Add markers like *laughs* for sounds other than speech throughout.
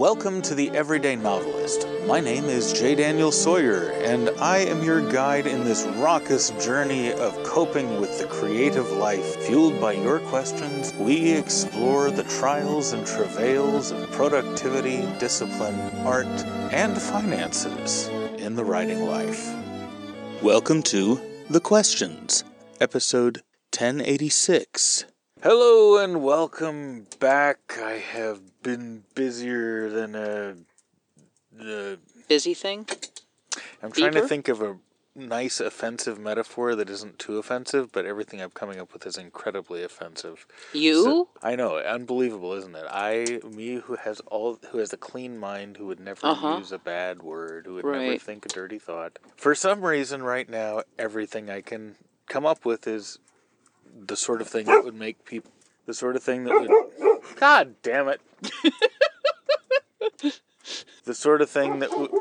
Welcome to the Everyday Novelist. My name is J. Daniel Sawyer, and I am your guide in this raucous journey of coping with the creative life. Fueled by your questions, we explore the trials and travails of productivity, discipline, art, and finances in the writing life. Welcome to The Questions, episode 1086. Hello and welcome back. I have been busier than a. Busy thing? I'm trying to think of a nice offensive metaphor that isn't too offensive, but everything I'm coming up with is incredibly offensive. You? So- I know, unbelievable, isn't it? I, me, who has all, who has a clean mind, who would never Uh-huh. use a bad word, who would never think a dirty thought. For some reason, right now, everything I can come up with is the sort of thing that would make people, the sort of thing that would. God damn it! *laughs* the sort of thing that would. *laughs*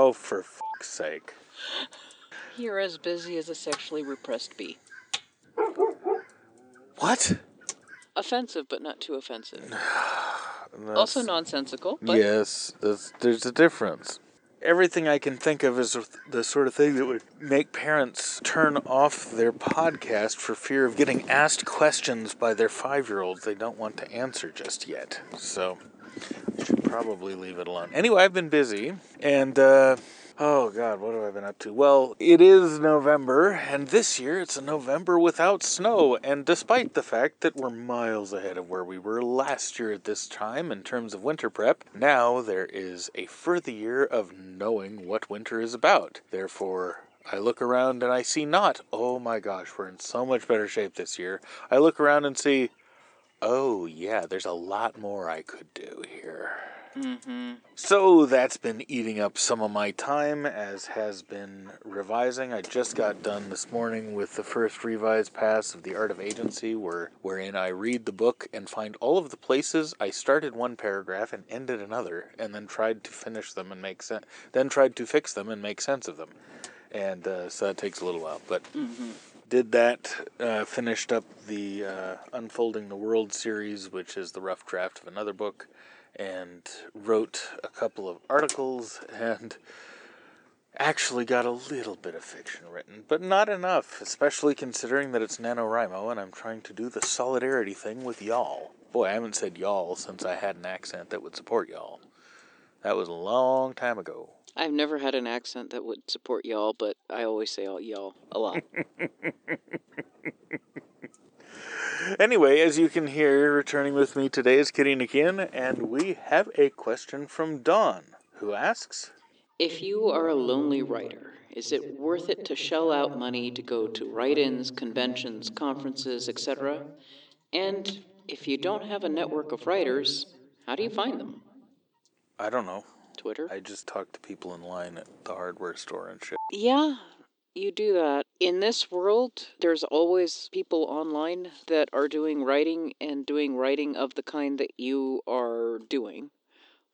Oh, for fuck's sake. You're as busy as a sexually repressed bee. What? Offensive, but not too offensive. *sighs* Also nonsensical, but yes, there's, there's a difference. Everything I can think of is the sort of thing that would make parents turn off their podcast for fear of getting asked questions by their five year olds they don't want to answer just yet. So, I should probably leave it alone. Anyway, I've been busy, and, uh, oh god, what have I been up to? Well, it is November, and this year it's a November without snow, and despite the fact that we're miles ahead of where we were last year at this time in terms of winter prep, now there is a further year of knowing what winter is about. Therefore, I look around and I see not, oh my gosh, we're in so much better shape this year. I look around and see, oh yeah, there's a lot more I could do here. So that's been eating up some of my time, as has been revising. I just got done this morning with the first revised pass of The Art of Agency, where wherein I read the book and find all of the places I started one paragraph and ended another, and then tried to finish them and make sense. Then tried to fix them and make sense of them, and uh, so that takes a little while, but did that, uh, finished up the uh, Unfolding the World series, which is the rough draft of another book, and wrote a couple of articles and actually got a little bit of fiction written, but not enough, especially considering that it's NaNoWriMo and I'm trying to do the solidarity thing with y'all. Boy, I haven't said y'all since I had an accent that would support y'all. That was a long time ago. I've never had an accent that would support y'all, but I always say y'all a lot. *laughs* Anyway, as you can hear, returning with me today is Kitty Nikian, and we have a question from Dawn, who asks if you are a lonely writer, is it worth it to shell out money to go to write ins, conventions, conferences, etc.? And if you don't have a network of writers, how do you find them? I don't know. Twitter? I just talk to people in line at the hardware store and shit. Yeah, you do that. In this world, there's always people online that are doing writing and doing writing of the kind that you are doing.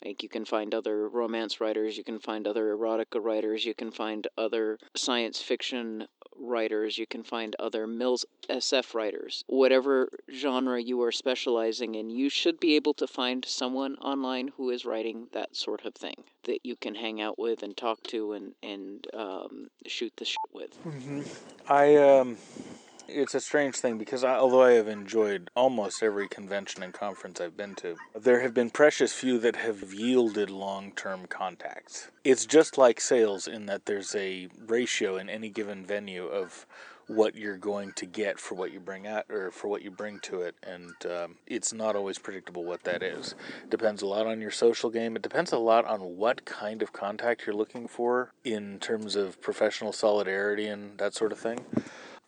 Like, you can find other romance writers, you can find other erotica writers, you can find other science fiction writers, you can find other Mills SF writers. Whatever genre you are specializing in, you should be able to find someone online who is writing that sort of thing that you can hang out with and talk to and, and um, shoot the shit with. I um, it's a strange thing because I, although I have enjoyed almost every convention and conference I've been to, there have been precious few that have yielded long-term contacts. It's just like sales in that there's a ratio in any given venue of what you're going to get for what you bring out or for what you bring to it and um, it's not always predictable what that is. Depends a lot on your social game. It depends a lot on what kind of contact you're looking for in terms of professional solidarity and that sort of thing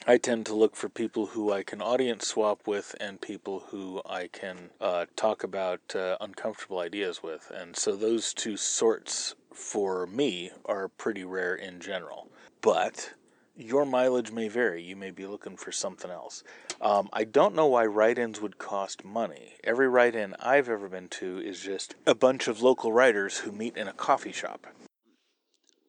I tend to look for people who I can audience swap with and people who I can uh, talk about uh, uncomfortable ideas with. And so those two sorts for me are pretty rare in general. But your mileage may vary. You may be looking for something else. Um, I don't know why write ins would cost money. Every write in I've ever been to is just a bunch of local writers who meet in a coffee shop.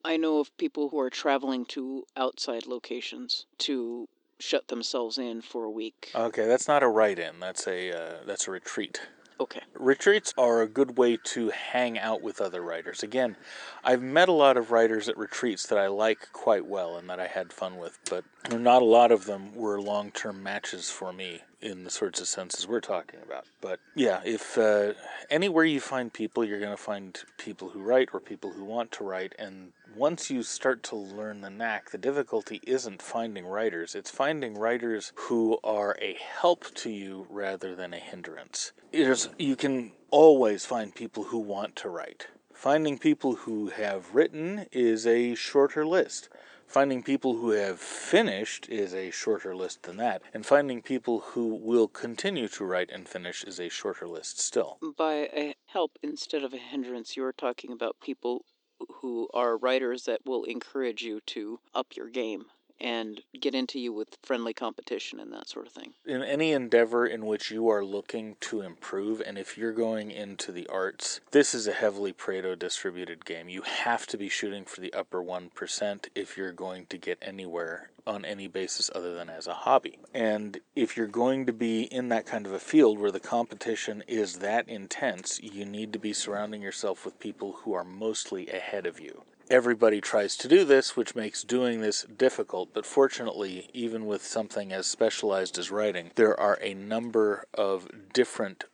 I know of people who are traveling to outside locations to shut themselves in for a week. Okay, that's not a write-in. That's a uh, that's a retreat. Okay. Retreats are a good way to hang out with other writers. Again, I've met a lot of writers at retreats that I like quite well and that I had fun with, but not a lot of them were long term matches for me in the sorts of senses we're talking about. But yeah, if uh, anywhere you find people, you're going to find people who write or people who want to write, and once you start to learn the knack, the difficulty isn't finding writers, it's finding writers who are a help to you rather than a hindrance. Is, you can always find people who want to write. Finding people who have written is a shorter list. Finding people who have finished is a shorter list than that, and finding people who will continue to write and finish is a shorter list still. By a help instead of a hindrance, you are talking about people who are writers that will encourage you to up your game and get into you with friendly competition and that sort of thing. In any endeavor in which you are looking to improve, and if you're going into the arts, this is a heavily Pareto distributed game. You have to be shooting for the upper 1% if you're going to get anywhere on any basis other than as a hobby. And if you're going to be in that kind of a field where the competition is that intense, you need to be surrounding yourself with people who are mostly ahead of you everybody tries to do this, which makes doing this difficult. But fortunately, even with something as specialized as writing, there are a number of different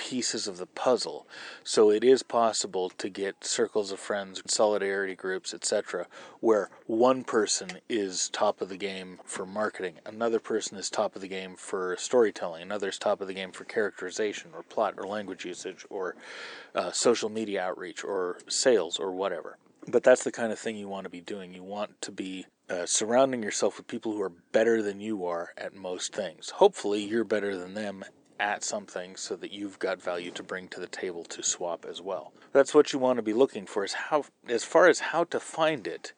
pieces of the puzzle. So it is possible to get circles of friends, solidarity groups, etc., where one person is top of the game for marketing, another person is top of the game for storytelling, another is top of the game for characterization or plot or language usage or uh, social media outreach or sales or whatever. But that's the kind of thing you want to be doing. You want to be uh, surrounding yourself with people who are better than you are at most things. Hopefully, you're better than them at something so that you've got value to bring to the table to swap as well. That's what you want to be looking for is how as far as how to find it.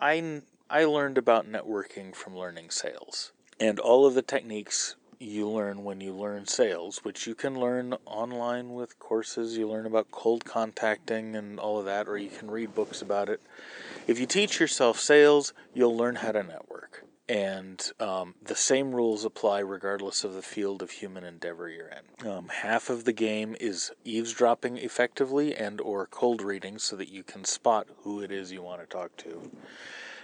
I I learned about networking from learning sales. And all of the techniques you learn when you learn sales, which you can learn online with courses. You learn about cold contacting and all of that, or you can read books about it. If you teach yourself sales, you'll learn how to network. And um, the same rules apply regardless of the field of human endeavor you're in. Um, half of the game is eavesdropping effectively and or cold reading so that you can spot who it is you want to talk to.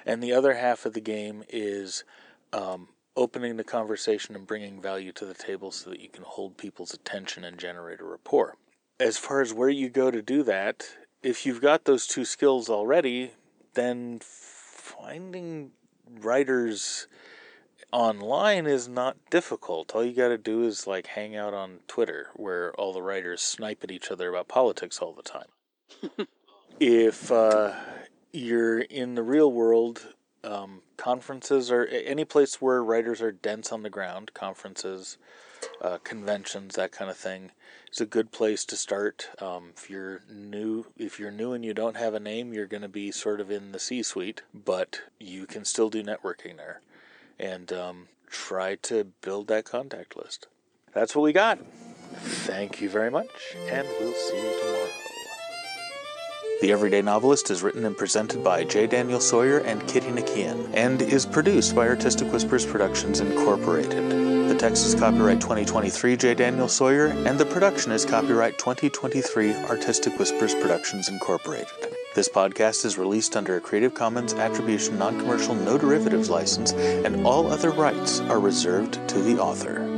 And the other half of the game is um, opening the conversation and bringing value to the table so that you can hold people's attention and generate a rapport. As far as where you go to do that, if you've got those two skills already, then finding writers online is not difficult. All you got to do is like hang out on Twitter where all the writers snipe at each other about politics all the time. *laughs* if uh, you're in the real world, um, conferences or any place where writers are dense on the ground, conferences, uh, conventions, that kind of thing, is a good place to start. Um, if you're new, if you're new and you don't have a name, you're going to be sort of in the C-suite, but you can still do networking there, and um, try to build that contact list. That's what we got. Thank you very much, and we'll see you tomorrow. The Everyday Novelist is written and presented by J. Daniel Sawyer and Kitty Nakian, and is produced by Artistic Whispers Productions Incorporated. The text is copyright 2023 J. Daniel Sawyer, and the production is copyright 2023 Artistic Whispers Productions Incorporated. This podcast is released under a Creative Commons Attribution Non Commercial No Derivatives license, and all other rights are reserved to the author.